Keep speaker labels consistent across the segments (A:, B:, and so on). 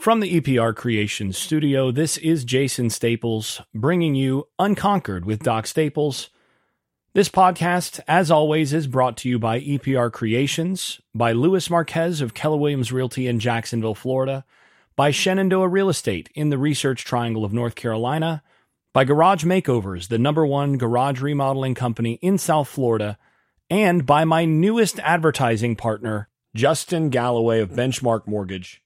A: From the EPR Creations studio, this is Jason Staples bringing you Unconquered with Doc Staples. This podcast, as always, is brought to you by EPR Creations, by Luis Marquez of Keller Williams Realty in Jacksonville, Florida, by Shenandoah Real Estate in the Research Triangle of North Carolina, by Garage Makeovers, the number one garage remodeling company in South Florida, and by my newest advertising partner, Justin Galloway of Benchmark Mortgage.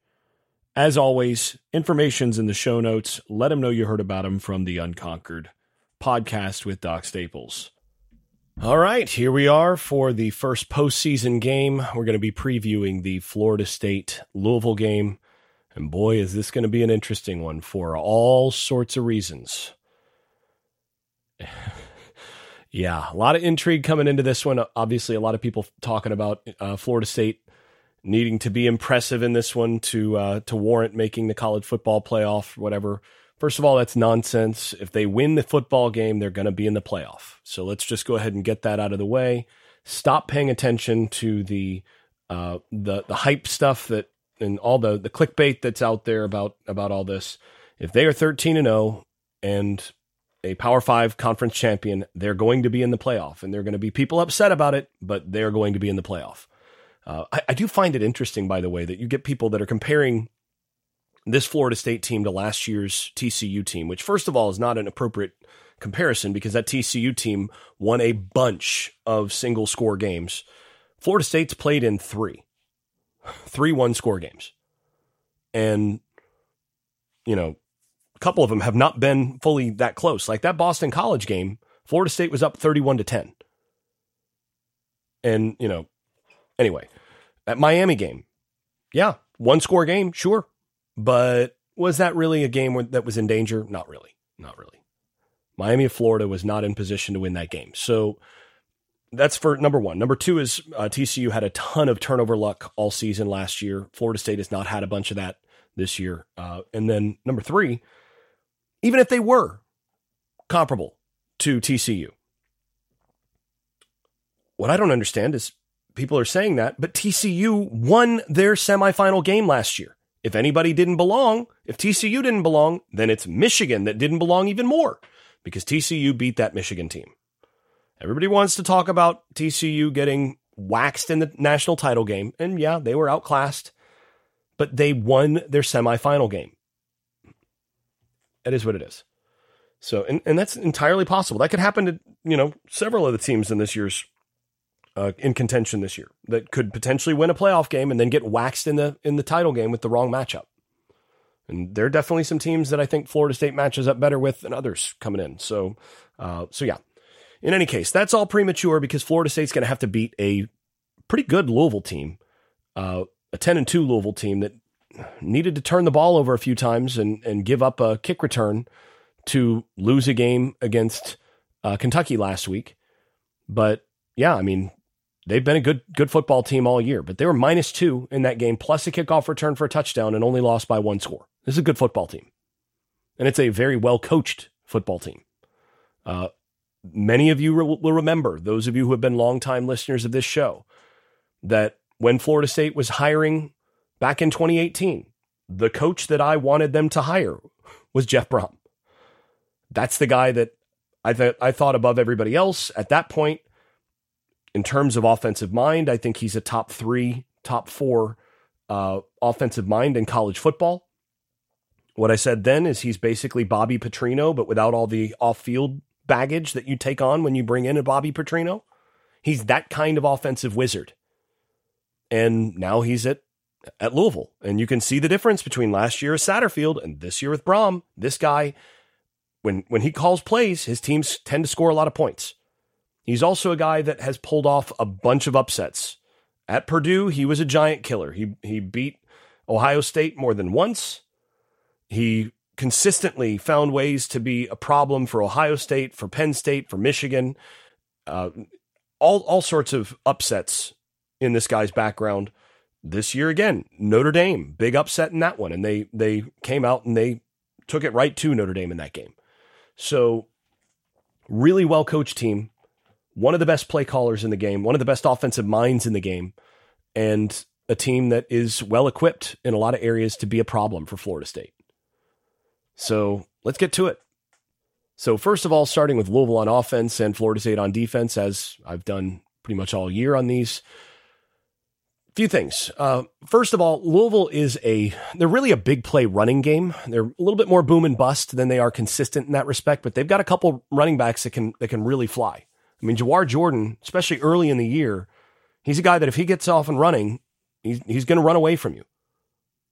A: As always, information's in the show notes. Let them know you heard about them from the Unconquered podcast with Doc Staples. All right, here we are for the first postseason game. We're going to be previewing the Florida State Louisville game. And boy, is this going to be an interesting one for all sorts of reasons. yeah, a lot of intrigue coming into this one. Obviously, a lot of people talking about uh, Florida State needing to be impressive in this one to uh, to warrant making the college football playoff, whatever. First of all, that's nonsense. If they win the football game, they're going to be in the playoff. So let's just go ahead and get that out of the way. Stop paying attention to the uh, the the hype stuff that and all the the clickbait that's out there about about all this. If they are thirteen and zero and a Power Five conference champion, they're going to be in the playoff, and there are going to be people upset about it, but they're going to be in the playoff. Uh, I, I do find it interesting, by the way, that you get people that are comparing this Florida State team to last year's TCU team, which, first of all, is not an appropriate comparison because that TCU team won a bunch of single score games. Florida State's played in three, three one score games. And, you know, a couple of them have not been fully that close. Like that Boston College game, Florida State was up 31 to 10. And, you know, Anyway, that Miami game, yeah, one score game, sure. But was that really a game that was in danger? Not really. Not really. Miami of Florida was not in position to win that game. So that's for number one. Number two is uh, TCU had a ton of turnover luck all season last year. Florida State has not had a bunch of that this year. Uh, and then number three, even if they were comparable to TCU, what I don't understand is people are saying that, but TCU won their semifinal game last year. If anybody didn't belong, if TCU didn't belong, then it's Michigan that didn't belong even more because TCU beat that Michigan team. Everybody wants to talk about TCU getting waxed in the national title game. And yeah, they were outclassed, but they won their semifinal game. That is what it is. So, and, and that's entirely possible. That could happen to, you know, several of the teams in this year's uh, in contention this year that could potentially win a playoff game and then get waxed in the in the title game with the wrong matchup. And there are definitely some teams that I think Florida State matches up better with than others coming in. So, uh, so yeah. In any case, that's all premature because Florida State's going to have to beat a pretty good Louisville team, uh, a ten and two Louisville team that needed to turn the ball over a few times and and give up a kick return to lose a game against uh, Kentucky last week. But yeah, I mean, they've been a good good football team all year, but they were minus two in that game, plus a kickoff return for a touchdown, and only lost by one score. This is a good football team, and it's a very well coached football team. Uh, many of you will remember, those of you who have been longtime listeners of this show, that when Florida State was hiring back in 2018, the coach that I wanted them to hire was Jeff Brohm. That's the guy that I thought I thought above everybody else at that point in terms of offensive mind, I think he's a top three, top four uh, offensive mind in college football. What I said then is he's basically Bobby Petrino, but without all the off field baggage that you take on when you bring in a Bobby Petrino. He's that kind of offensive wizard. And now he's at, at Louisville. And you can see the difference between last year with Satterfield and this year with Brohm. This guy, when, when he calls plays, his teams tend to score a lot of points. He's also a guy that has pulled off a bunch of upsets. At Purdue, he was a giant killer. He he beat Ohio State more than once. He consistently found ways to be a problem for Ohio State, for Penn State, for Michigan. Uh, all all sorts of upsets in this guy's background. This year again, Notre Dame, big upset in that one, and they they came out and they took it right to Notre Dame in that game. So, really well coached team one of the best play callers in the game, one of the best offensive minds in the game. And a team that is well equipped in a lot of areas to be a problem for Florida State. So let's get to it. So, first of all, starting with Louisville on offense and Florida State on defense, as I've done pretty much all year on these. Few things. Uh, first of all, Louisville is a, they're really a big play running game. They're a little bit more boom and bust than they are consistent in that respect, but they've got a couple running backs that can, that can really fly. I mean, Jawhar Jordan, especially early in the year, he's a guy that if he gets off and running, he's, he's going to run away from you.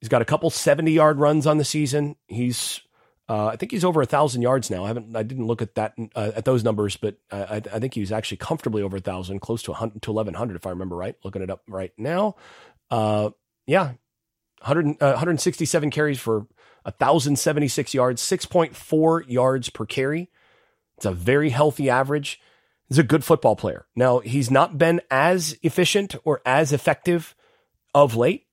A: He's got a couple 70 yard runs on the season. He's uh, I think he's over a thousand yards now. I haven't, I didn't look at that uh, at those numbers, but I, I think he's actually comfortably over a thousand, close to 100, to eleven hundred if I remember right. Looking it up right now, uh, yeah, 100, 167 uh, carries for thousand seventy six yards, six point four yards per carry. It's a very healthy average. He's a good football player. Now he's not been as efficient or as effective of late.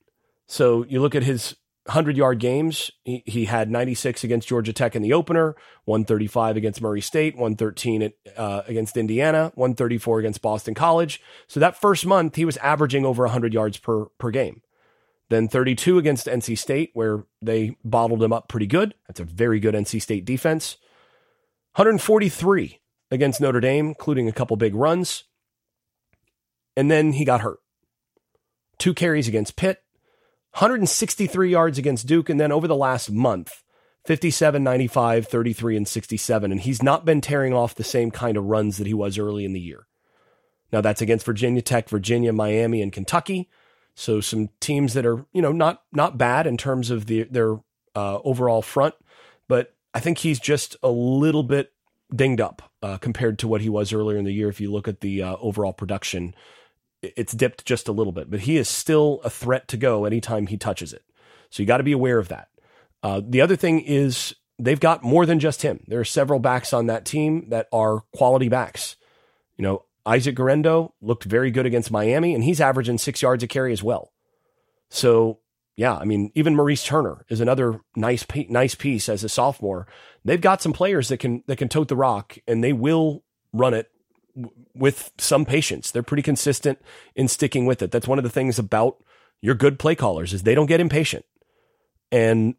A: So you look at his 100 yard games. He, he, had 96 against Georgia Tech in the opener, 135 against Murray State, 113 at, uh, against Indiana, 134 against Boston College. So that first month, he was averaging over 100 yards per, per game. Then 32 against NC State, where they bottled him up pretty good. That's a very good NC State defense. 143 against Notre Dame, including a couple big runs. And then he got hurt. Two carries against Pitt, 163 yards against Duke, and then over the last month, 57, 95, 33, and 67. And he's not been tearing off the same kind of runs that he was early in the year. Now that's against Virginia Tech, Virginia, Miami, and Kentucky. So some teams that are, you know, not not bad in terms of the, their uh, overall front, but I think he's just a little bit dinged up uh, compared to what he was earlier in the year. If you look at the uh, overall production it's dipped just a little bit, but he is still a threat to go anytime he touches it. So you got to be aware of that. Uh, the other thing is they've got more than just him. There are several backs on that team that are quality backs. You know, Isaac Guerendo looked very good against Miami, and he's averaging six yards a carry as well. So yeah, I mean, even Maurice Turner is another nice nice piece as a sophomore. They've got some players that can that can tote the rock, and they will run it with some patience. They're pretty consistent in sticking with it. That's one of the things about your good play callers is they don't get impatient. And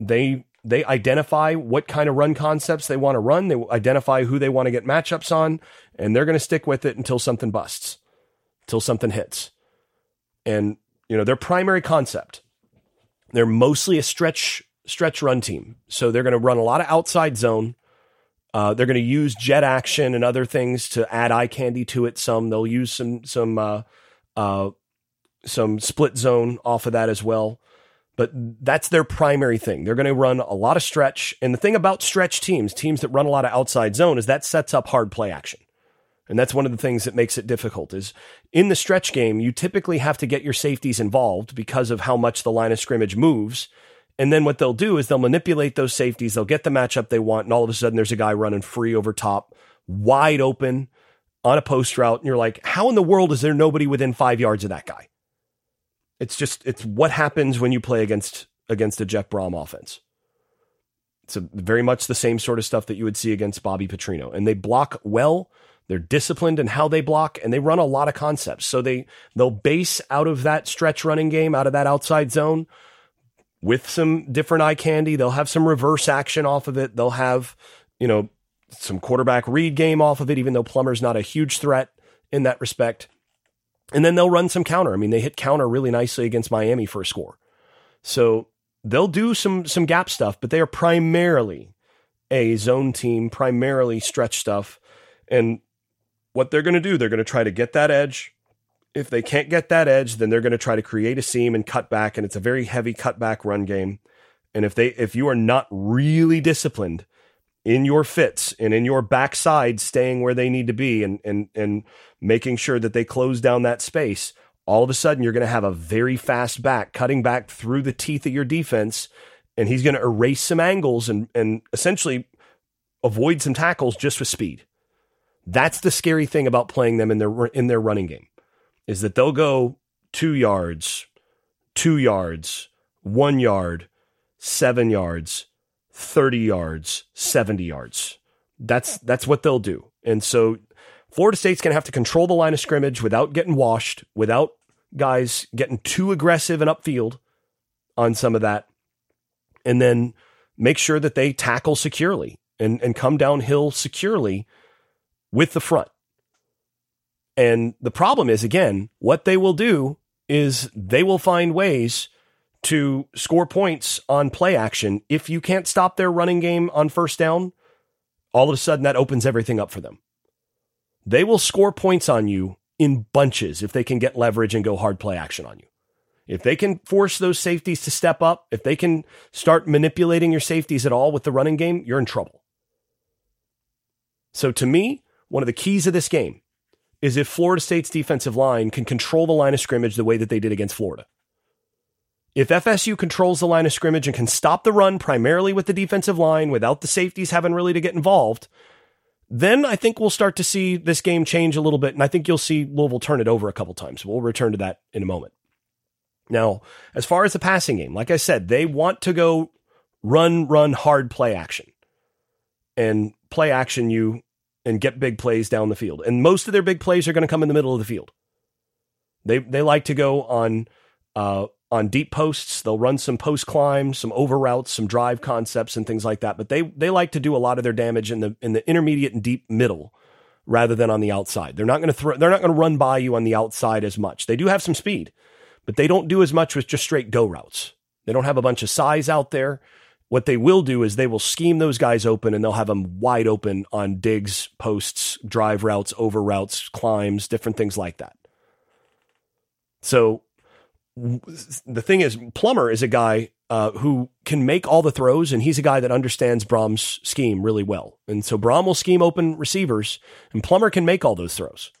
A: they they identify what kind of run concepts they want to run. They identify who they want to get matchups on, and they're going to stick with it until something busts, until something hits. And you know, their primary concept, they're mostly a stretch stretch run team. So they're going to run a lot of outside zone uh, they're going to use jet action and other things to add eye candy to it. Some they'll use some some uh, uh, some split zone off of that as well. But that's their primary thing. They're going to run a lot of stretch. And the thing about stretch teams, teams that run a lot of outside zone, is that sets up hard play action. And that's one of the things that makes it difficult is in the stretch game, you typically have to get your safeties involved because of how much the line of scrimmage moves. And then what they'll do is they'll manipulate those safeties. They'll get the matchup they want. And all of a sudden there's a guy running free over top, wide open on a post route. And you're like, how in the world is there nobody within five yards of that guy? It's just, it's what happens when you play against, against a Jeff Brohm offense. It's a, very much the same sort of stuff that you would see against Bobby Petrino. And they block well. They're disciplined in how they block and they run a lot of concepts. So they, they'll base out of that stretch running game, out of that outside zone with some different eye candy. They'll have some reverse action off of it. They'll have, you know, some quarterback read game off of it, even though Plummer's not a huge threat in that respect. And then they'll run some counter. I mean, they hit counter really nicely against Miami for a score. So they'll do some some gap stuff, but they are primarily a zone team, primarily stretch stuff. And what they're going to do, they're going to try to get that edge if they can't get that edge, then they're going to try to create a seam and cut back, and it's a very heavy cutback run game. And if they if you are not really disciplined in your fits and in your backside staying where they need to be and and and making sure that they close down that space, all of a sudden you're going to have a very fast back cutting back through the teeth of your defense, and he's going to erase some angles and and essentially avoid some tackles just with speed. That's the scary thing about playing them in their in their running game is that they'll go two yards, two yards, one yard, seven yards, 30 yards, 70 yards. That's, that's what they'll do. And so Florida State's going to have to control the line of scrimmage without getting washed, without guys getting too aggressive and upfield on some of that. And then make sure that they tackle securely and, and come downhill securely with the front. And the problem is, again, what they will do is they will find ways to score points on play action. If you can't stop their running game on first down, all of a sudden that opens everything up for them. They will score points on you in bunches if they can get leverage and go hard play action on you. If they can force those safeties to step up, if they can start manipulating your safeties at all with the running game, you're in trouble. So to me, one of the keys of this game is if Florida State's defensive line can control the line of scrimmage the way that they did against Florida. If FSU controls the line of scrimmage and can stop the run primarily with the defensive line without the safeties having really to get involved, then I think we'll start to see this game change a little bit. And I think you'll see Louisville turn it over a couple times. We'll return to that in a moment. Now, as far as the passing game, like I said, they want to go run, run hard play action and play action you and get big plays down the field. And most of their big plays are going to come in the middle of the field. They they like to go on uh, on deep posts. They'll run some post climbs, some over routes, some drive concepts, and things like that. But they they like to do a lot of their damage in the in the intermediate and deep middle rather than on the outside. They're not going to throw. They're not going to run by you on the outside as much. They do have some speed, but they don't do as much with just straight go routes. They don't have a bunch of size out there. What they will do is they will scheme those guys open and they'll have them wide open on digs, posts, drive routes, over routes, climbs, different things like that. So the thing is, Plummer is a guy uh, who can make all the throws, and he's a guy that understands Brohm's scheme really well. And so Brohm will scheme open receivers, and Plummer can make all those throws.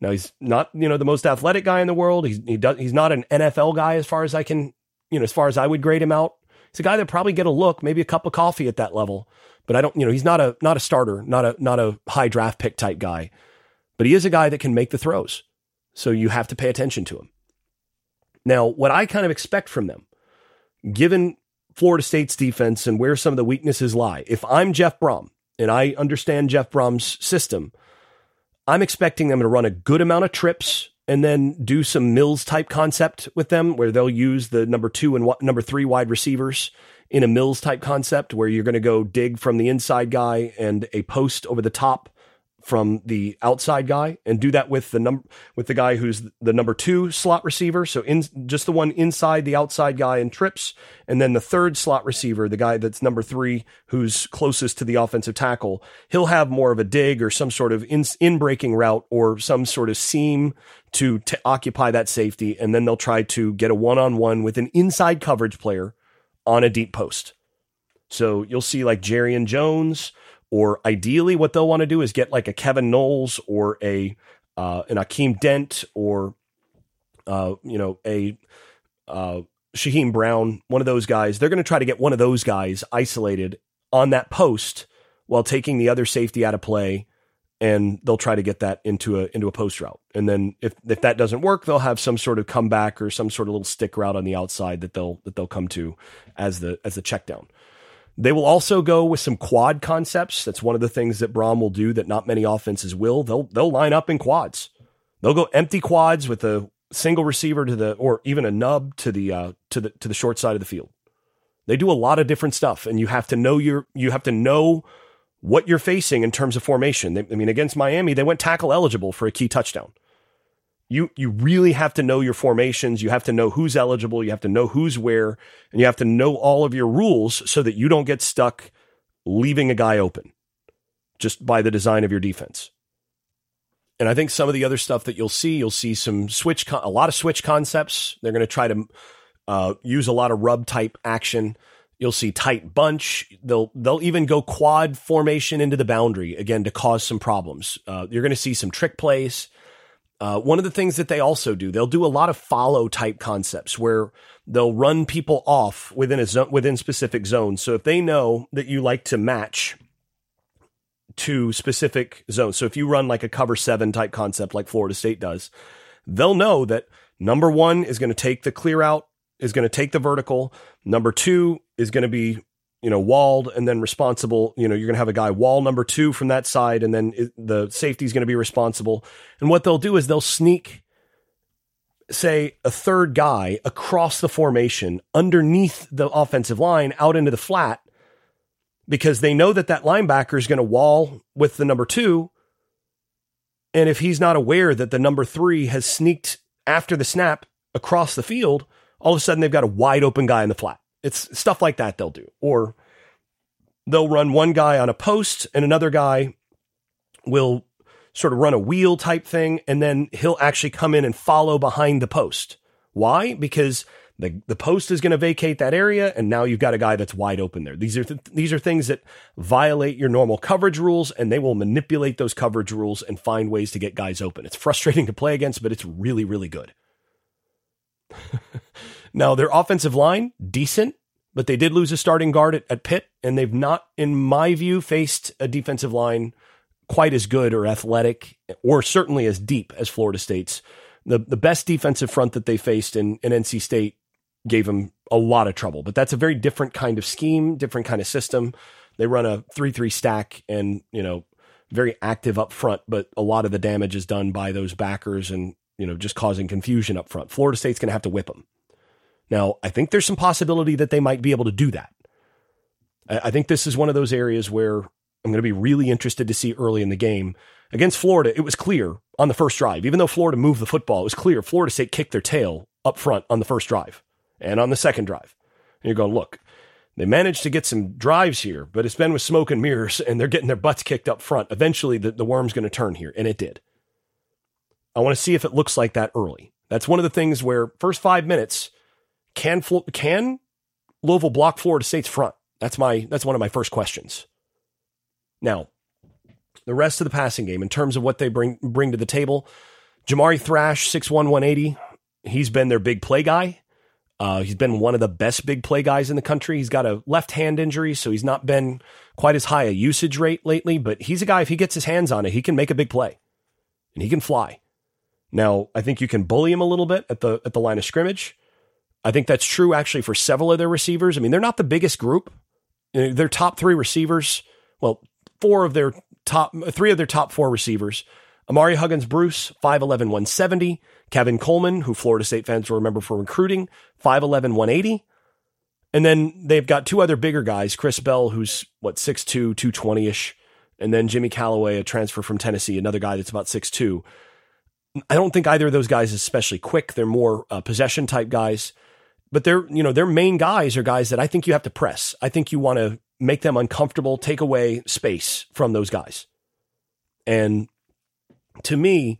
A: Now he's not, you know, the most athletic guy in the world. He's he does he's not an NFL guy as far as I can, you know, as far as I would grade him out. He's a guy that probably get a look, maybe a cup of coffee at that level. But I don't, you know, he's not a not a starter, not a not a high draft pick type guy. But he is a guy that can make the throws. So you have to pay attention to him. Now, what I kind of expect from them, given Florida State's defense and where some of the weaknesses lie, if I'm Jeff Brohm and I understand Jeff Brohm's system, I'm expecting them to run a good amount of trips and then do some Mills type concept with them where they'll use the number two and number three wide receivers in a Mills type concept where you're going to go dig from the inside guy and a post over the top from the outside guy and do that with the number with the guy who's the number two slot receiver. So in just the one inside the outside guy and trips, and then the third slot receiver, the guy that's number three, who's closest to the offensive tackle. He'll have more of a dig or some sort of in, in breaking route or some sort of seam to to occupy that safety, and then they'll try to get a one on one with an inside coverage player on a deep post. So you'll see like Jarrian Jones or ideally, what they'll want to do is get like a Kevin Knowles or a uh, an Akeem Dent or uh, you know a uh, Shyheim Brown, one of those guys. They're going to try to get one of those guys isolated on that post while taking the other safety out of play, and they'll try to get that into a into a post route. And then if if that doesn't work, they'll have some sort of comeback or some sort of little stick route on the outside that they'll that they'll come to as the as the check down. They will also go with some quad concepts. That's one of the things that Brohm will do that not many offenses will. They'll they'll line up in quads. They'll go empty quads with a single receiver to the or even a nub to the uh, to the to the short side of the field. They do a lot of different stuff, and you have to know your you have to know what you're facing in terms of formation. They, I mean, against Miami, they went tackle eligible for a key touchdown you you really have to know your formations. You have to know who's eligible. You have to know who's where, and you have to know all of your rules so that you don't get stuck leaving a guy open just by the design of your defense. And I think some of the other stuff that you'll see, you'll see some switch, a lot of switch concepts. They're going to try to uh, use a lot of rub type action. You'll see tight bunch. They'll they'll even go quad formation into the boundary again to cause some problems. Uh, you're going to see some trick plays. Uh, one of the things that they also do, they'll do a lot of follow type concepts where they'll run people off within a zone, within specific zones. So if they know that you like to match to specific zones, so if you run like a cover seven type concept like Florida State does, they'll know that number one is going to take the clear out, is going to take the vertical. Number two is going to be you know, walled and then responsible. You know, you're going to have a guy wall number two from that side, and then it, the safety is going to be responsible. And what they'll do is they'll sneak say, a third guy across the formation underneath the offensive line out into the flat because they know that that linebacker is going to wall with the number two. And if he's not aware that the number three has sneaked after the snap across the field, all of a sudden they've got a wide open guy in the flat. It's stuff like that they'll do. Or they'll run one guy on a post and another guy will sort of run a wheel type thing, and then he'll actually come in and follow behind the post. Why? Because the, the post is going to vacate that area, and now you've got a guy that's wide open there. These are th- these are things that violate your normal coverage rules, and they will manipulate those coverage rules and find ways to get guys open. It's frustrating to play against, but it's really really good. now their offensive line decent, but they did lose a starting guard at, at Pitt, and they've not, in my view, faced a defensive line quite as good or athletic or certainly as deep as Florida State's. The the best defensive front that they faced in, in NC State gave them a lot of trouble. But that's a very different kind of scheme, different kind of system. They run a 3-3 stack and, you know, very active up front, but a lot of the damage is done by those backers and, you know, just causing confusion up front. Florida State's going to have to whip them. Now, I think there's some possibility that they might be able to do that. I think this is one of those areas where I'm going to be really interested to see early in the game. Against Florida, it was clear on the first drive. Even though Florida moved the football, it was clear Florida State kicked their tail up front on the first drive and on the second drive. And you're going, look, they managed to get some drives here, but it's been with smoke and mirrors, and they're getting their butts kicked up front. Eventually, the, the worm's going to turn here, and it did. I want to see if it looks like that early. That's one of the things where first five minutes can can Louisville block Florida State's front. That's my that's one of my first questions. Now, the rest of the passing game, in terms of what they bring bring to the table, Jamari Thrash, 6'1, 180, he's been their big play guy. Uh, he's been one of the best big play guys in the country. He's got a left hand injury, so he's not been quite as high a usage rate lately, but he's a guy, if he gets his hands on it, he can make a big play and he can fly. Now, I think you can bully him a little bit at the at the line of scrimmage. I think that's true actually for several of their receivers. I mean, they're not the biggest group. Their top three receivers, well, four of their top, three of their top four receivers. Ahmari Huggins Bruce, 5'11, 170. Kevin Coleman, who Florida State fans will remember for recruiting, 5'11, 180. And then they've got two other bigger guys, Chris Bell, who's what, 6'2, 220 ish. And then Jimmy Calloway, a transfer from Tennessee, another guy that's about 6'2. I don't think either of those guys is especially quick. They're more uh, possession type guys, but they're, you know, their main guys are guys that I think you have to press. I think you want to make them uncomfortable, take away space from those guys. And to me,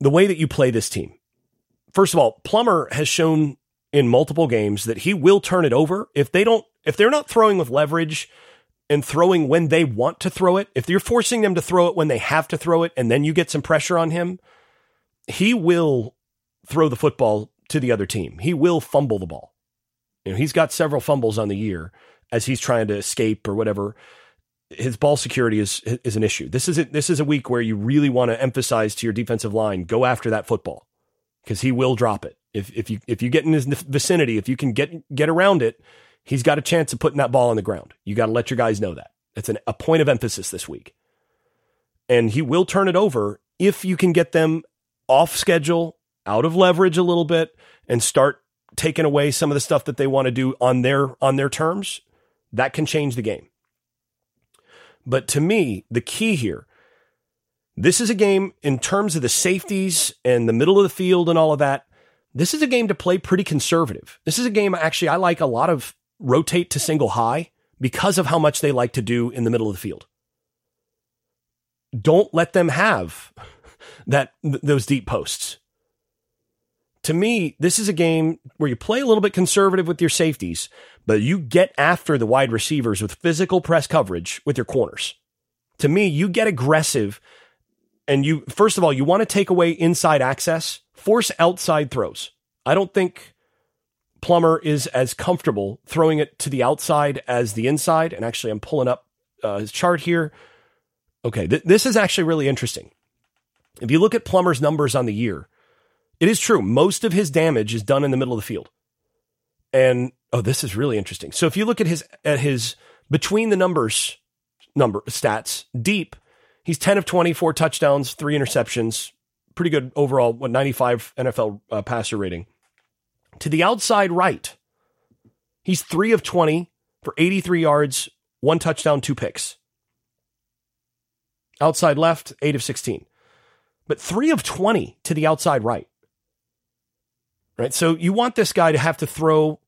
A: the way that you play this team, first of all, Plummer has shown in multiple games that he will turn it over if they don't, if they're not throwing with leverage and throwing when they want to throw it, if you're forcing them to throw it when they have to throw it and then you get some pressure on him, he will throw the football to the other team. He will fumble the ball. You know, he's got several fumbles on the year as he's trying to escape or whatever, his ball security is is an issue. This is a, this is a week where you really want to emphasize to your defensive line go after that football because he will drop it. If if you if you get in his vicinity, if you can get get around it, he's got a chance of putting that ball on the ground. You got to let your guys know that. It's an, a point of emphasis this week. And he will turn it over if you can get them off schedule, out of leverage a little bit, and start taking away some of the stuff that they want to do on their on their terms that can change the game. But to me, the key here, this is a game in terms of the safeties and the middle of the field and all of that. This is a game to play pretty conservative. This is a game actually I like a lot of rotate to single high because of how much they like to do in the middle of the field. Don't let them have that those deep posts. To me, this is a game where you play a little bit conservative with your safeties, but you get after the wide receivers with physical press coverage with your corners. To me, you get aggressive and you, first of all, you want to take away inside access, force outside throws. I don't think Plummer is as comfortable throwing it to the outside as the inside. And actually, I'm pulling up uh, his chart here. Okay, th- this is actually really interesting. If you look at Plummer's numbers on the year, it is true. Most of his damage is done in the middle of the field. And oh, this is really interesting. So if you look at his at his between the numbers number stats deep, he's 10 of 24 touchdowns, three interceptions, pretty good overall, what 95 NFL uh, passer rating. To the outside right, he's three of 20 for 83 yards, one touchdown, two picks. Outside left, eight of 16, but three of 20 to the outside right. Right. So you want this guy to have to throw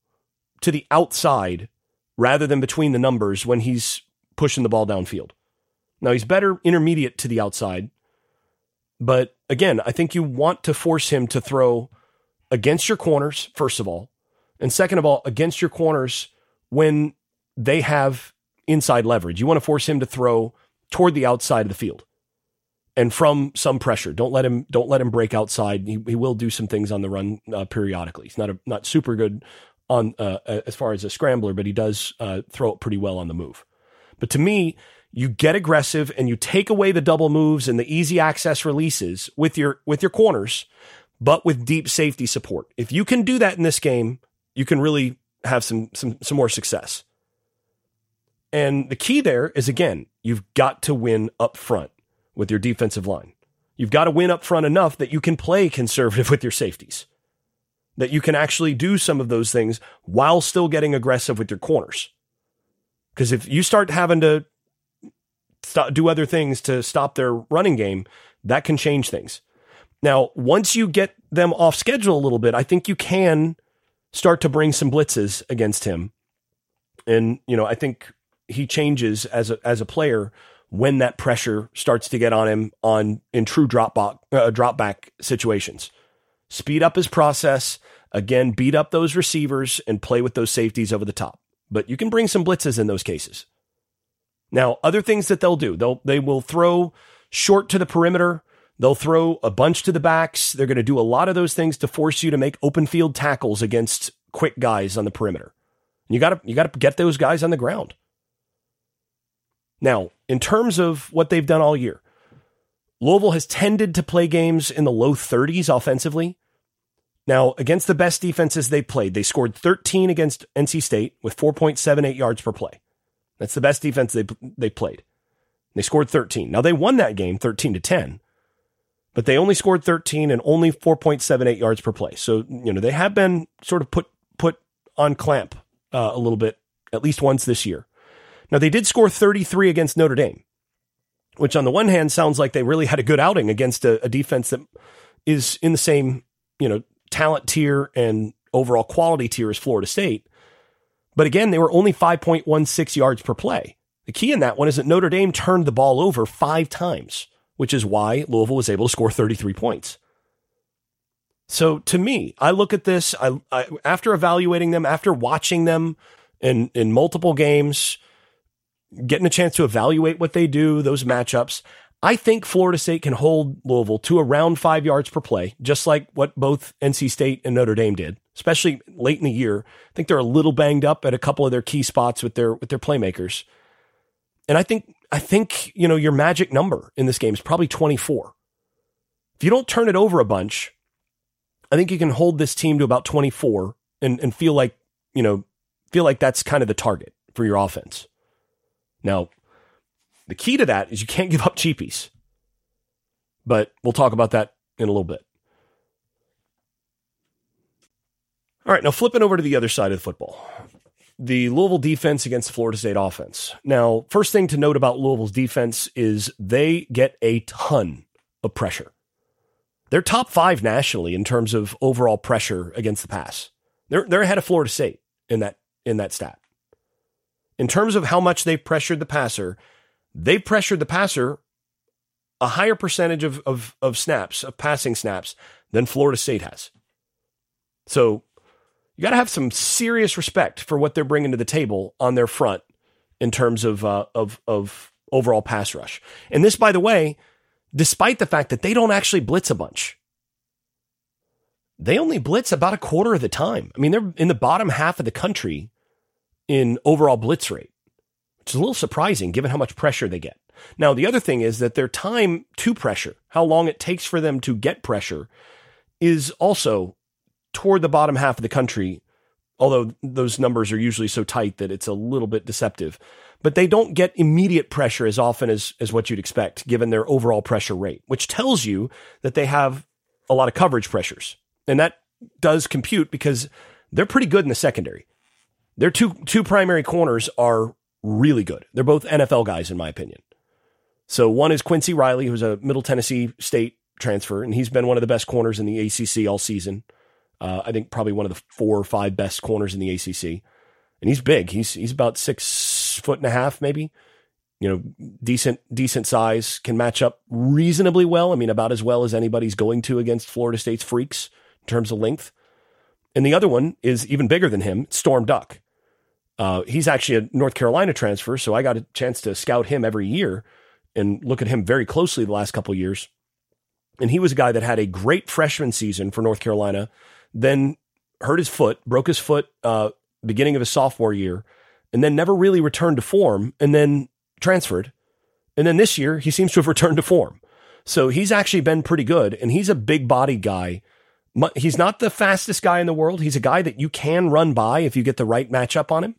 A: to the outside rather than between the numbers when he's pushing the ball downfield. Now he's better intermediate to the outside, but again, I think you want to force him to throw against your corners, first of all, and second of all, against your corners when they have inside leverage. You want to force him to throw toward the outside of the field and from some pressure. Don't let him don't let him break outside. He, he will do some things on the run uh, periodically. He's not a, not super good on uh, as far as a scrambler, but he does uh, throw it pretty well on the move. But to me, you get aggressive and you take away the double moves and the easy access releases with your with your corners, but with deep safety support. If you can do that in this game, you can really have some some some more success. And the key there is again, you've got to win up front with your defensive line. You've got to win up front enough that you can play conservative with your safeties. That you can actually do some of those things while still getting aggressive with your corners. Because if you start having to stop, do other things to stop their running game, that can change things. Now, once you get them off schedule a little bit, I think you can start to bring some blitzes against him. And, you know, I think he changes as a, as a player when that pressure starts to get on him on in true drop back, uh, drop back situations. Speed up his process. Again, beat up those receivers and play with those safeties over the top but you can bring some blitzes in those cases. Now, other things that they'll do, they'll they will throw short to the perimeter. They'll throw a bunch to the backs. They're going to do a lot of those things to force you to make open field tackles against quick guys on the perimeter. You got to you got to get those guys on the ground. Now, in terms of what they've done all year, Louisville has tended to play games in the low 30s offensively. Now, against the best defenses they played, they scored 13 against NC State with 4.78 yards per play. That's the best defense they they played. They scored 13. Now they won that game 13 to 10, but they only scored 13 and only 4.78 yards per play. So you know they have been sort of put put on clamp uh, a little bit at least once this year. Now they did score 33 against Notre Dame, which on the one hand sounds like they really had a good outing against a, a defense that is in the same you know talent tier and overall quality tier as Florida State. But again, they were only 5.16 yards per play. The key in that one is that Notre Dame turned the ball over five times, which is why Louisville was able to score 33 points. So to me, I look at this I, I, after evaluating them, after watching them in, in multiple games, getting a chance to evaluate what they do, those matchups. I think Florida State can hold Louisville to around five yards per play, just like what both NC State and Notre Dame did, especially late in the year. I think they're a little banged up at a couple of their key spots with their with their playmakers. And I think I think, you know, your magic number in this game is probably 24. If you don't turn it over a bunch, I think you can hold this team to about 24 and, and feel like, you know, feel like that's kind of the target for your offense. Now, the key to that is you can't give up cheapies. But we'll talk about that in a little bit. All right, now flipping over to the other side of the football. The Louisville defense against the Florida State offense. Now, first thing to note about Louisville's defense is they get a ton of pressure. They're top five nationally in terms of overall pressure against the pass. They're they're ahead of Florida State in that in that stat. In terms of how much they pressured the passer, They've pressured the passer a higher percentage of, of, of snaps, of passing snaps, than Florida State has. So you got to have some serious respect for what they're bringing to the table on their front in terms of, uh, of, of overall pass rush. And this, by the way, despite the fact that they don't actually blitz a bunch. They only blitz about a quarter of the time. I mean, they're in the bottom half of the country in overall blitz rate which is a little surprising given how much pressure they get. Now, the other thing is that their time to pressure, how long it takes for them to get pressure, is also toward the bottom half of the country although those numbers are usually so tight that it's a little bit deceptive. But they don't get immediate pressure as often as, as what you'd expect, given their overall pressure rate, which tells you that they have a lot of coverage pressures. And that does compute because they're pretty good in the secondary. Their two two primary corners are really good. They're both NFL guys, in my opinion. So one is Quincy Riley, who's a Middle Tennessee State transfer, and he's been one of the best corners in the ACC all season. Uh, I think probably one of the four or five best corners in the ACC, and he's big. He's he's about six foot and a half, maybe. You know, decent decent size, can match up reasonably well. I mean, about as well as anybody's going to against Florida State's freaks in terms of length. And the other one is even bigger than him, Storm Duck. Uh, he's actually a North Carolina transfer, so I got a chance to scout him every year and look at him very closely the last couple years. And he was a guy that had a great freshman season for North Carolina, then hurt his foot, broke his foot uh, beginning of his sophomore year, and then never really returned to form, and then transferred. And then this year, he seems to have returned to form. So he's actually been pretty good, and he's a big body guy. He's not the fastest guy in the world. He's a guy that you can run by if you get the right matchup on him.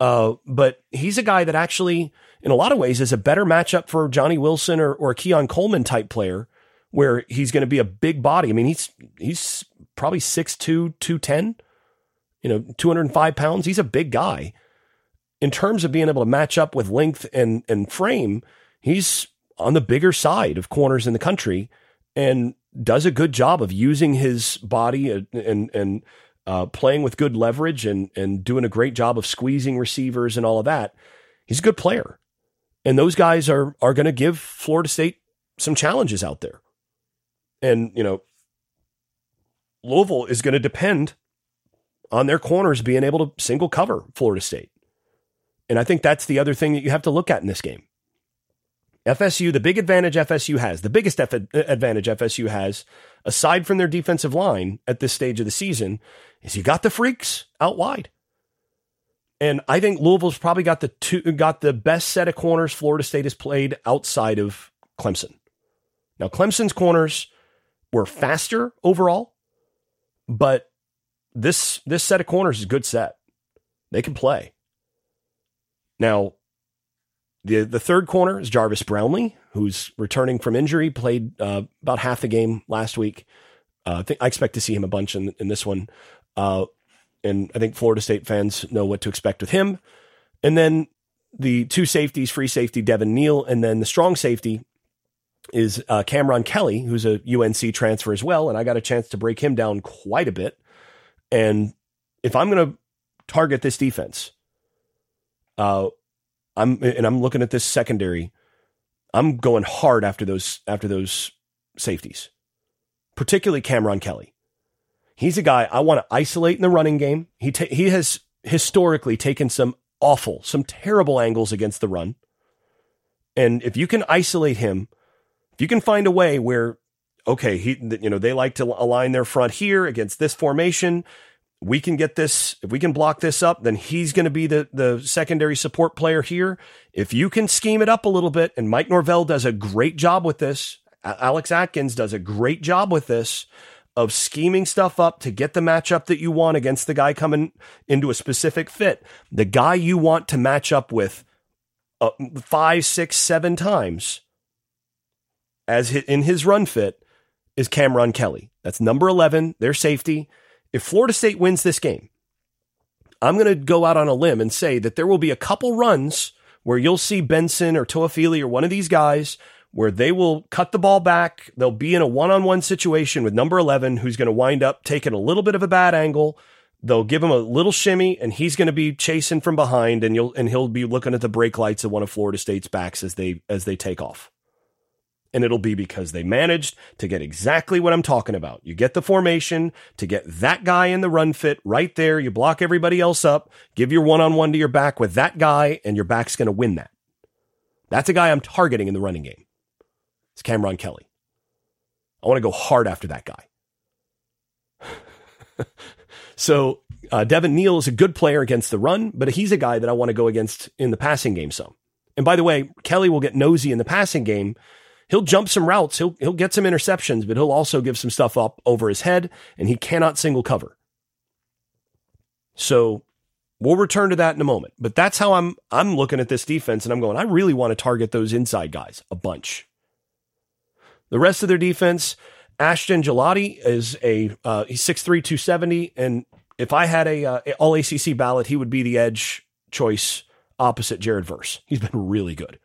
A: Uh, but he's a guy that actually, in a lot of ways, is a better matchup for Johnny Wilson or, or a Keon Coleman type player, where he's going to be a big body. I mean, he's he's probably 6'2", 210, you know, 205 pounds. He's a big guy. In terms of being able to match up with length and, and frame, he's on the bigger side of corners in the country and does a good job of using his body and, and, and uh, playing with good leverage and and doing a great job of squeezing receivers and all of that. He's a good player, and those guys are are going to give Florida State some challenges out there. And you know, Louisville is going to depend on their corners being able to single cover Florida State, and I think that's the other thing that you have to look at in this game. FSU, the big advantage FSU has, the biggest F- advantage FSU has, aside from their defensive line at this stage of the season, is you got the freaks out wide. And I think Louisville's probably got the two, got the best set of corners Florida State has played outside of Clemson. Now, Clemson's corners were faster overall, but this this set of corners is a good set. They can play. Now, the the third corner is Jarvis Brownlee, who's returning from injury, played uh, about half the game last week. Uh, I think I expect to see him a bunch in, in this one. Uh, and I think Florida State fans know what to expect with him. And then the two safeties, free safety Devin Neal, and then the strong safety is uh, Cameron Kelly, who's a UNC transfer as well. And I got a chance to break him down quite a bit. And if I'm going to target this defense, uh, I'm and I'm looking at this secondary. I'm going hard after those after those safeties, particularly Cameron Kelly. He's a guy I want to isolate in the running game. He ta- he has historically taken some awful, some terrible angles against the run. And if you can isolate him, if you can find a way where okay, he you know, they like to align their front here against this formation, we can get this if we can block this up, then he's going to be the the secondary support player here. If you can scheme it up a little bit and Mike Norvell does a great job with this, Alex Atkins does a great job with this of scheming stuff up to get the matchup that you want against the guy coming into a specific fit. The guy you want to match up with uh, five, six, seven times as in his run fit is Cameron Kelly. That's number 11, their safety. If Florida State wins this game, I'm going to go out on a limb and say that there will be a couple runs where you'll see Benson or Toafili or one of these guys where they will cut the ball back. They'll be in a one on one situation with number 11, who's going to wind up taking a little bit of a bad angle. They'll give him a little shimmy and he's going to be chasing from behind and you'll, and he'll be looking at the brake lights of one of Florida State's backs as they, as they take off. And it'll be because they managed to get exactly what I'm talking about. You get the formation to get that guy in the run fit right there. You block everybody else up, give your one on one to your back with that guy, and your back's going to win that. That's a guy I'm targeting in the running game. It's Cameron Kelly. I want to go hard after that guy. so uh, Devin Neal is a good player against the run, but he's a guy that I want to go against in the passing game some. And by the way, Kelly will get nosy in the passing game. He'll jump some routes. He'll he'll get some interceptions, but he'll also give some stuff up over his head, and he cannot single cover. So we'll return to that in a moment. But that's how I'm I'm looking at this defense and I'm going, I really want to target those inside guys a bunch. The rest of their defense, Ashton Gillotte is a uh, he's 6'3", 270, and if I had a uh, all ACC ballot, he would be the edge choice opposite Jared Verse. He's been really good.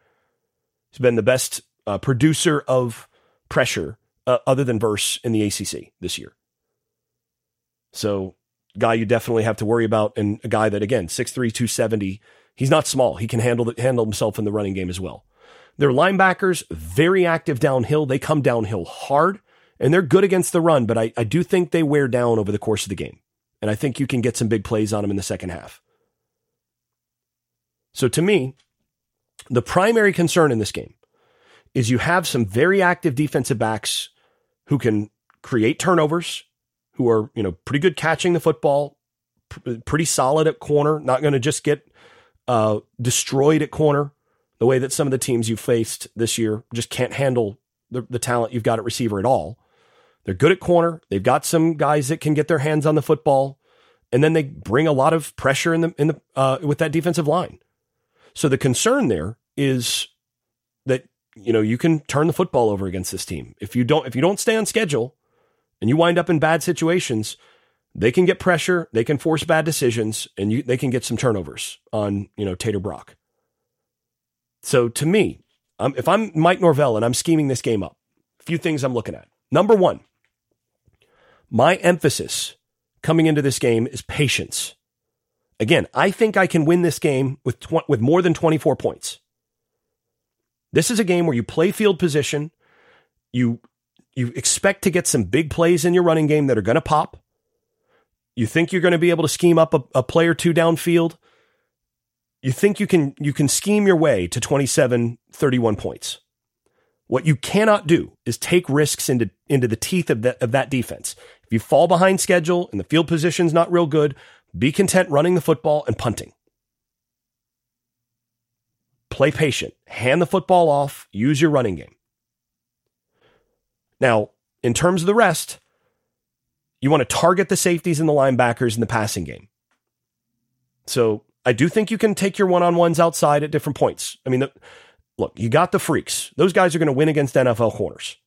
A: He's been the best uh, producer of pressure uh, other than Verse in the ACC this year. So, guy you definitely have to worry about, and a guy that again 6'3", 270. He's not small. He can handle the, handle himself in the running game as well. Their linebackers very active downhill. They come downhill hard, and they're good against the run. But I, I do think they wear down over the course of the game, and I think you can get some big plays on them in the second half. So to me, the primary concern in this game is you have some very active defensive backs who can create turnovers, who are, you know, pretty good catching the football, pr- pretty solid at corner, not going to just get uh, destroyed at corner the way that some of the teams you've faced this year just can't handle the, the talent you've got at receiver at all. They're good at corner. They've got some guys that can get their hands on the football, and then they bring a lot of pressure in the in the uh, with that defensive line. So the concern there is you know you can turn the football over against this team if you don't if you don't stay on schedule and you wind up in bad situations. They can get pressure, they can force bad decisions, and you, they can get some turnovers on you know Tate or Brock. So to me, um, if I'm Mike Norvell and I'm scheming this game up, a few things I'm looking at. Number one, my emphasis coming into this game is patience. Again, I think I can win this game with tw- with more than 24 points. This is a game where you play field position, you you expect to get some big plays in your running game that are going to pop. You think you're going to be able to scheme up a, a play or two downfield. You think you can you can scheme your way to 27 31 points. What you cannot do is take risks into into the teeth of that of that defense. If you fall behind schedule and the field position's not real good, be content running the football and punting. Play patient. Hand the football off. Use your running game. Now, in terms of the rest, you want to target the safeties and the linebackers in the passing game. So I do think you can take your one on ones outside at different points. I mean, the, look, you got the freaks. Those guys are going to win against NFL corners.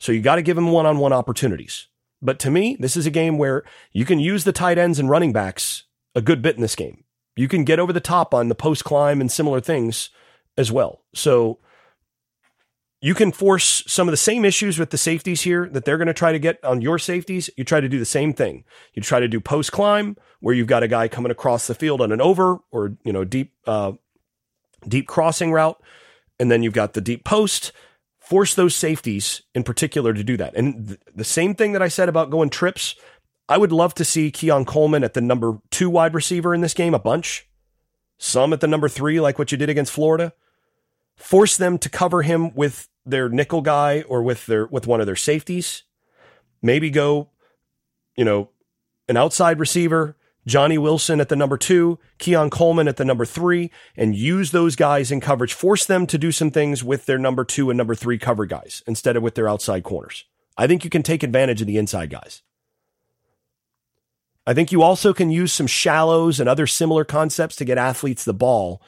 A: So you got to give them one on one opportunities. But to me, this is a game where you can use the tight ends and running backs a good bit in this game. You can get over the top on the post climb and similar things as well. So you can force some of the same issues with the safeties here that they're going to try to get on your safeties. You try to do the same thing. You try to do post climb where you've got a guy coming across the field on an over or, you know, deep, uh, deep crossing route. And then you've got the deep post force those safeties in particular to do that. And th- the same thing that I said about going trips, I would love to see Keon Coleman at the number two wide receiver in this game a bunch. Some at the number three, like what you did against Florida. Force them to cover him with their nickel guy or with their with one of their safeties. Maybe go, you know, an outside receiver, Johnny Wilson at the number two, Keon Coleman at the number three, and use those guys in coverage. Force them to do some things with their number two and number three cover guys instead of with their outside corners. I think you can take advantage of the inside guys. I think you also can use some shallows and other similar concepts to get athletes the ball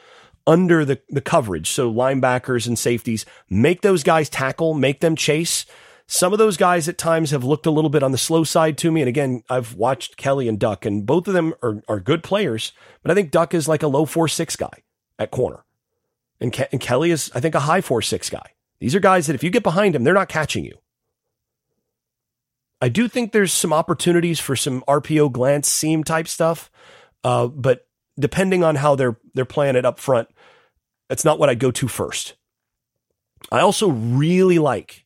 A: under the, the coverage. So linebackers and safeties, make those guys tackle, make them chase some of those guys at times have looked a little bit on the slow side to me. And again, I've watched Kelly and Duck, and both of them are, are good players, but I think Duck is like a low four six guy at corner. And, Ke- and Kelly is, I think, a high four six guy. These are guys that if you get behind them, they're not catching you. I do think there's some opportunities for some RPO glance seam type stuff, uh, but depending on how they're they're playing it up front, that's not what I go to first. I also really like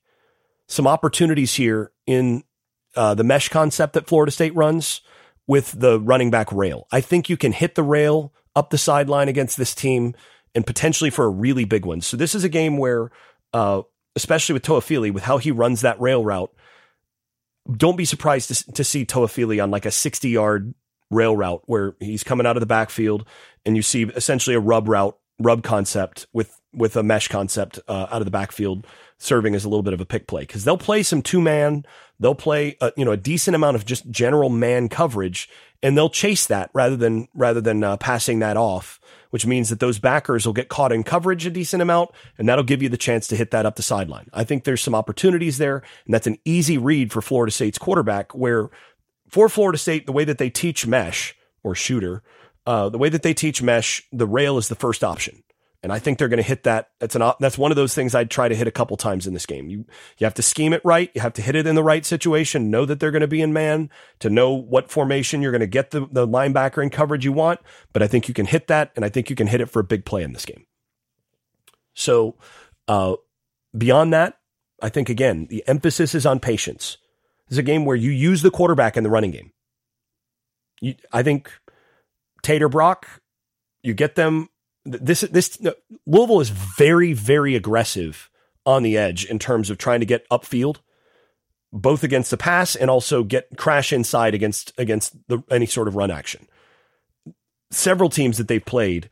A: some opportunities here in uh, the mesh concept that Florida State runs with the running back rail. I think you can hit the rail up the sideline against this team and potentially for a really big one. So this is a game where, uh, especially with Toafili, with how he runs that rail route, don't be surprised to, to see Toafili on like a 60 yard rail route where he's coming out of the backfield and you see essentially a rub route rub concept with with a mesh concept uh, out of the backfield serving as a little bit of a pick play. Because they'll play some two man, they'll play a, you know a decent amount of just general man coverage, and they'll chase that rather than rather than uh, passing that off, which means that those backers will get caught in coverage a decent amount, and that'll give you the chance to hit that up the sideline. I think there's some opportunities there, and that's an easy read for Florida State's quarterback. Where for Florida State, the way that they teach mesh or shooter, uh, the way that they teach mesh, the rail is the first option. And I think they're going to hit that. That's an that's one of those things I'd try to hit a couple times in this game. You you have to scheme it right. You have to hit it in the right situation. Know that they're going to be in man to know what formation you're going to get the, the linebacker in coverage you want. But I think you can hit that, and I think you can hit it for a big play in this game. So uh, beyond that, I think again the emphasis is on patience. This is a game where you use the quarterback in the running game. You, I think Tate or Brock, you get them this this Louisville is very very aggressive on the edge in terms of trying to get upfield, both against the pass and also get crash inside against against the, any sort of run action. Several teams that they've played,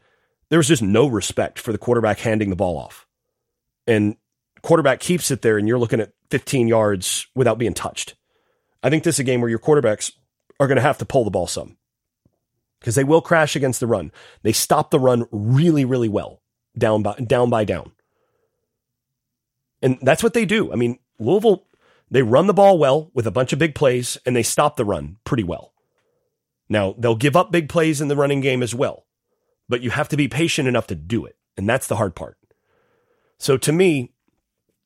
A: was just no respect for the quarterback handing the ball off, and quarterback keeps it there, and you're looking at 15 yards without being touched. I think this is a game where your quarterbacks are going to have to pull the ball some because they will crash against the run. They stop the run really, really well, down by down by down. And that's what they do. I mean, Louisville, they run the ball well with a bunch of big plays and they stop the run pretty well. Now, they'll give up big plays in the running game as well, but you have to be patient enough to do it. And that's the hard part. So to me,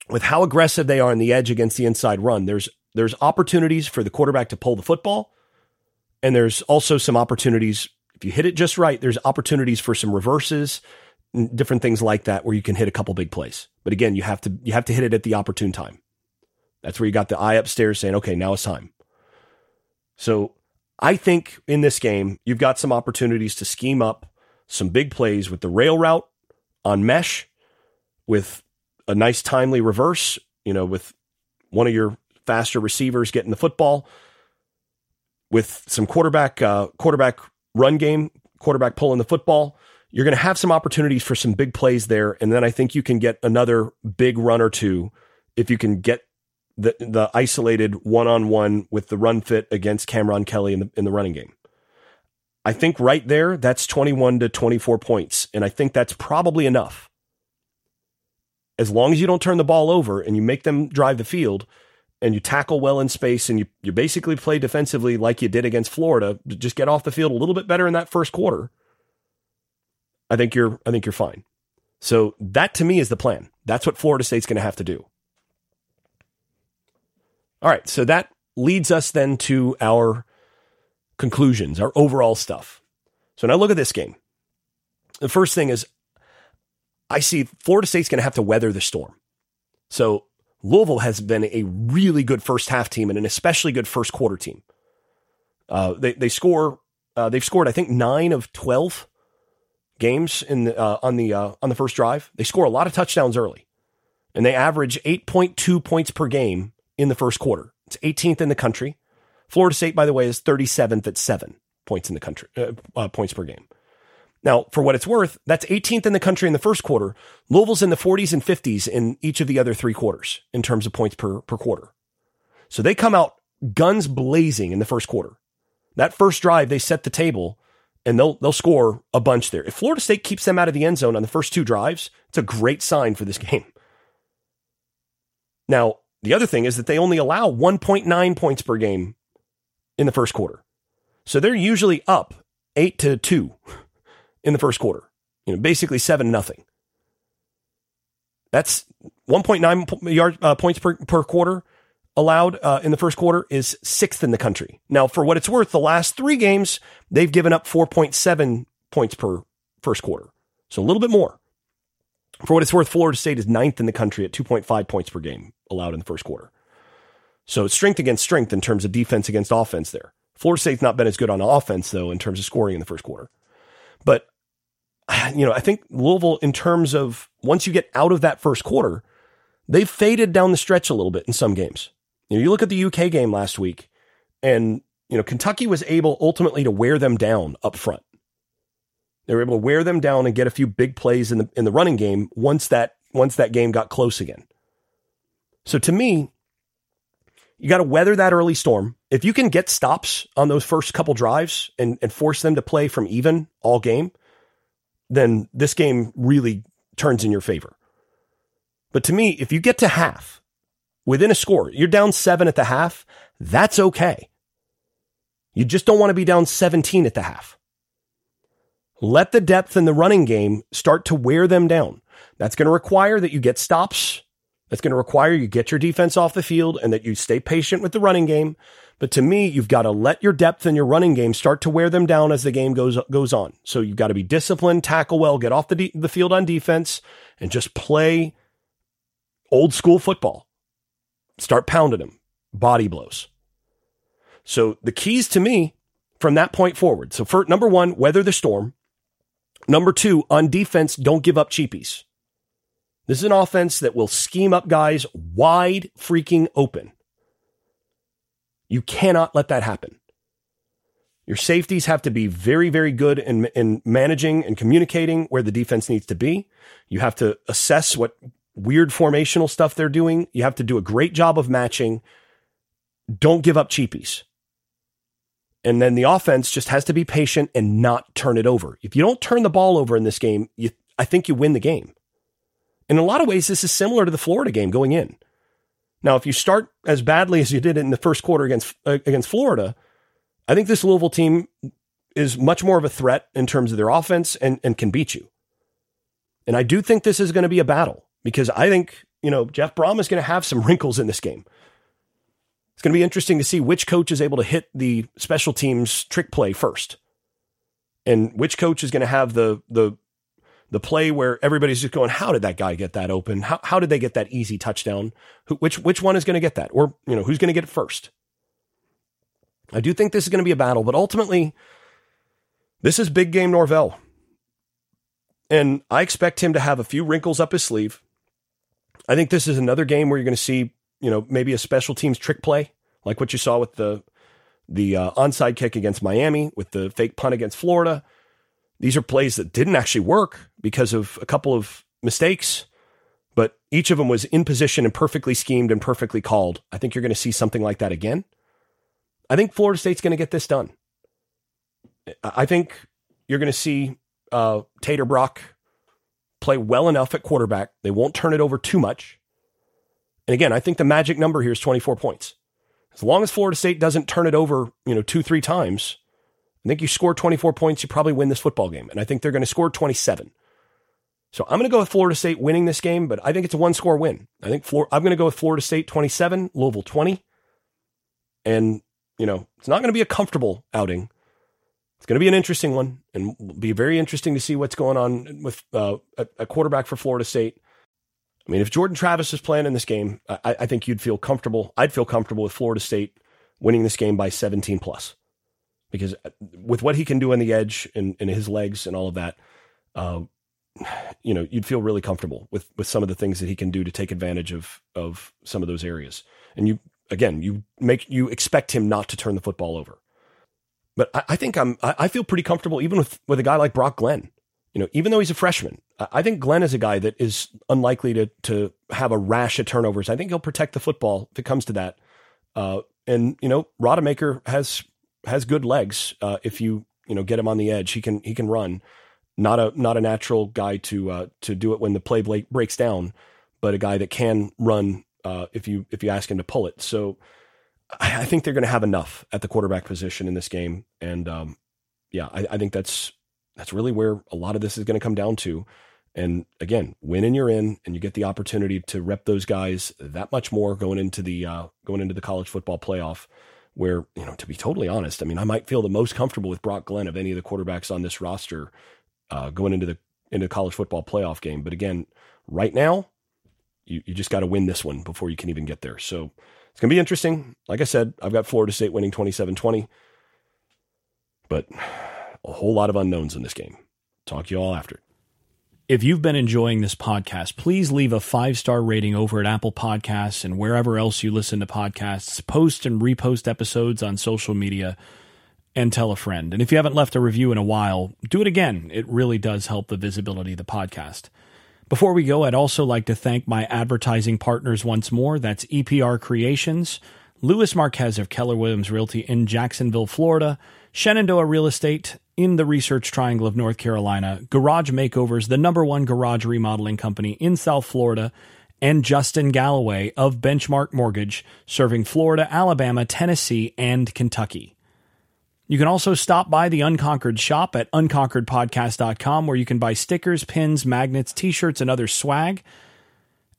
A: with how aggressive they are on the edge against the inside run, there's there's opportunities for the quarterback to pull the football and there's also some opportunities. If you hit it just right, there's opportunities for some reverses, different things like that where you can hit a couple big plays. But again, you have to, you have to hit it at the opportune time. That's where you got the eye upstairs saying, okay, now it's time. So I think in this game, you've got some opportunities to scheme up some big plays with the rail route on mesh with a nice timely reverse, you know, with one of your faster receivers getting the football with some quarterback uh, quarterback run game, quarterback pulling the football. You're going to have some opportunities for some big plays there, and then I think you can get another big run or two if you can get the the isolated one on one with the run fit against Cameron Kelly in the in the running game. I think right there, that's 21 to 24 points. And I think that's probably enough. As long as you don't turn the ball over and you make them drive the field, and you tackle well in space and you, you basically play defensively like you did against Florida, just get off the field a little bit better in that first quarter. I think you're I think you're fine. So that to me is the plan. That's what Florida State's going to have to do. All right, so that leads us then to our conclusions, our overall stuff. So now look at this game. The first thing is I see Florida State's going to have to weather the storm. So Louisville has been a really good first half team and an especially good first quarter team. Uh, they they score. Uh, they've scored, I think, nine of twelve games in the, uh, on the uh, on the first drive. They score a lot of touchdowns early, and they average eight point two points per game in the first quarter. It's 18th in the country. Florida State, by the way, is 37th at seven points in the country uh, uh, points per game. Now, for what it's worth, that's 18th in the country in the first quarter. Louisville's in the 40s and 50s in each of the other three quarters in terms of points per, per quarter. So they come out guns blazing in the first quarter. That first drive, they set the table and they'll, they'll score a bunch there. If Florida State keeps them out of the end zone on the first two drives, it's a great sign for this game. Now, the other thing is that they only allow 1.9 points per game in the first quarter. So they're usually up eight to two in the first quarter. You know, basically seven nothing. That's 1.9 yard uh, points per, per quarter allowed uh, in the first quarter is sixth in the country. Now, for what it's worth, the last three games they've given up 4.7 points per first quarter, so a little bit more. For what it's worth, Florida State is ninth in the country at 2.5 points per game allowed in the first quarter. So it's strength against strength in terms of defense against offense there. Florida State's not been as good on offense though in terms of scoring in the first quarter. But you know, I think Louisville, in terms of once you get out of that first quarter, they've faded down the stretch a little bit in some games. You know, you look at the UK game last week, and you know, Kentucky was able ultimately to wear them down up front. They were able to wear them down and get a few big plays in the in the running game once that once that game got close again. So to me, you got to weather that early storm. If you can get stops on those first couple drives and, and force them to play from even all game, then this game really turns in your favor. But to me, if you get to half within a score, you're down seven at the half, that's okay. You just don't want to be down 17 at the half. Let the depth in the running game start to wear them down. That's going to require that you get stops. That's going to require you get your defense off the field and that you stay patient with the running game. But to me, you've got to let your depth in your running game start to wear them down as the game goes goes on. So you've got to be disciplined, tackle well, get off the de- the field on defense, and just play old school football. Start pounding them, body blows. So the keys to me from that point forward. So for number one, weather the storm. Number two, on defense, don't give up cheapies. This is an offense that will scheme up guys wide freaking open. You cannot let that happen. Your safeties have to be very, very good in, in managing and communicating where the defense needs to be. You have to assess what weird formational stuff they're doing. You have to do a great job of matching. Don't give up cheapies. And then the offense just has to be patient and not turn it over. If you don't turn the ball over in this game, you, I think you win the game. In a lot of ways, this is similar to the Florida game going in. Now, if you start as badly as you did in the first quarter against uh, against Florida, I think this Louisville team is much more of a threat in terms of their offense and, and can beat you. And I do think this is going to be a battle because I think, you know, Jeff Brohm is going to have some wrinkles in this game. It's going to be interesting to see which coach is able to hit the special teams trick play first. And which coach is going to have the the the play where everybody's just going, how did that guy get that open? How, how did they get that easy touchdown? Who, which, which one is going to get that? Or, you know, who's going to get it first? I do think this is going to be a battle, but ultimately, this is big game Norvell. And I expect him to have a few wrinkles up his sleeve. I think this is another game where you're going to see, you know, maybe a special teams trick play, like what you saw with the the uh, onside kick against Miami, with the fake punt against Florida. These are plays that didn't actually work because of a couple of mistakes, but each of them was in position and perfectly schemed and perfectly called. I think you're going to see something like that again. I think Florida State's going to get this done. I think you're going to see uh, Tate or Brock play well enough at quarterback. They won't turn it over too much. And again, I think the magic number here is 24 points. As long as Florida State doesn't turn it over, you know, two, three times, I think you score 24 points, you probably win this football game. And I think they're going to score 27. So I'm going to go with Florida State winning this game, but I think it's a one score win. I think I'm going to go with Florida State 27, Louisville 20. And, you know, it's not going to be a comfortable outing. It's going to be an interesting one and be very interesting to see what's going on with uh, a, a, quarterback for Florida State. I mean, if Jordan Travis is playing in this game, I, I think you'd feel comfortable. I'd feel comfortable with Florida State winning this game by 17 plus because uh, with what he can do on the edge and, and his legs and all of that, uh, you know, you'd feel really comfortable with with some of the things that he can do to take advantage of of some of those areas. And you again, you make you expect him not to turn the football over. But I, I think I'm I, feel pretty comfortable even with with a guy like Brock Glenn. You know, even though he's a freshman, I think Glenn is a guy that is unlikely to to have a rash of turnovers. I think he'll protect the football if it comes to that. Uh, and you know, Rodemaker has has good legs. Uh, if you you know get him on the edge, he can he can run. Not a not a natural guy to uh, to do it when the play breaks down, but a guy that can run uh, if you if you ask him to pull it. So I, I think they're going to have enough at the quarterback position in this game, and um, yeah, I, I think that's that's really where a lot of this is going to come down to. And again, win and you're in, and you get the opportunity to rep those guys that much more going into the uh, going into the college football playoff where, you know, to be totally honest, I mean, I might feel the most comfortable with Brock Glenn of any of the quarterbacks on this roster uh, going into the into the college football playoff game. But again, right now, you, you just got to win this one before you can even get there. So it's going to be interesting. Like I said, I've got Florida State winning 27 20, but a whole lot of unknowns in this game. Talk to you all after.
B: If you've been enjoying this podcast, please leave a five star rating over at Apple Podcasts and wherever else you listen to podcasts. Post and repost episodes on social media. and tell a friend. And if you haven't left a review in a while, do it again. It really does help the visibility of the podcast. Before we go, I'd also like to thank my advertising partners once more. That's EPR Creations, Luis Marquez of Keller Williams Realty in Jacksonville, Florida, Shenandoah Real Estate in the Research Triangle of North Carolina, Garage Makeovers, the number one garage remodeling company in South Florida, and Justin Galloway of Benchmark Mortgage, serving Florida, Alabama, Tennessee, and Kentucky. You can also stop by the Unconquered shop at unconqueredpodcast.com where you can buy stickers, pins, magnets, t shirts, and other swag.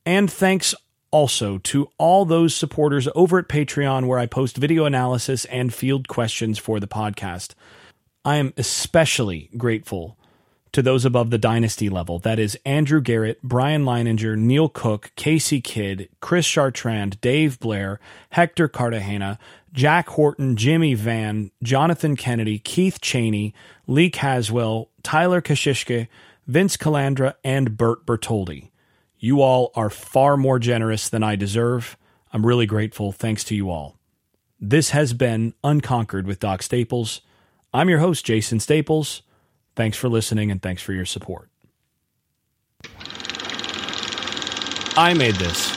B: And thanks also to all those supporters over at Patreon where I post video analysis and field questions for the podcast. I am especially grateful to those above the dynasty level. That is Andrew Garrett, Brian Leininger, Neil Cook, Casey Kidd, Chris Chartrand, Dave Blair, Hector Cartagena, Jack Horton, Jimmy Van, Jonathan Kennedy, Keith Cheney, Lee Caswell, Tyler Kashishke, Vince Calandra, and Bert Bertoldi. You all are far more generous than I deserve. I'm really grateful. Thanks to you all. This has been Unconquered with Doc Staples. I'm your host, Jason Staples. Thanks for listening and thanks for your support. I made this.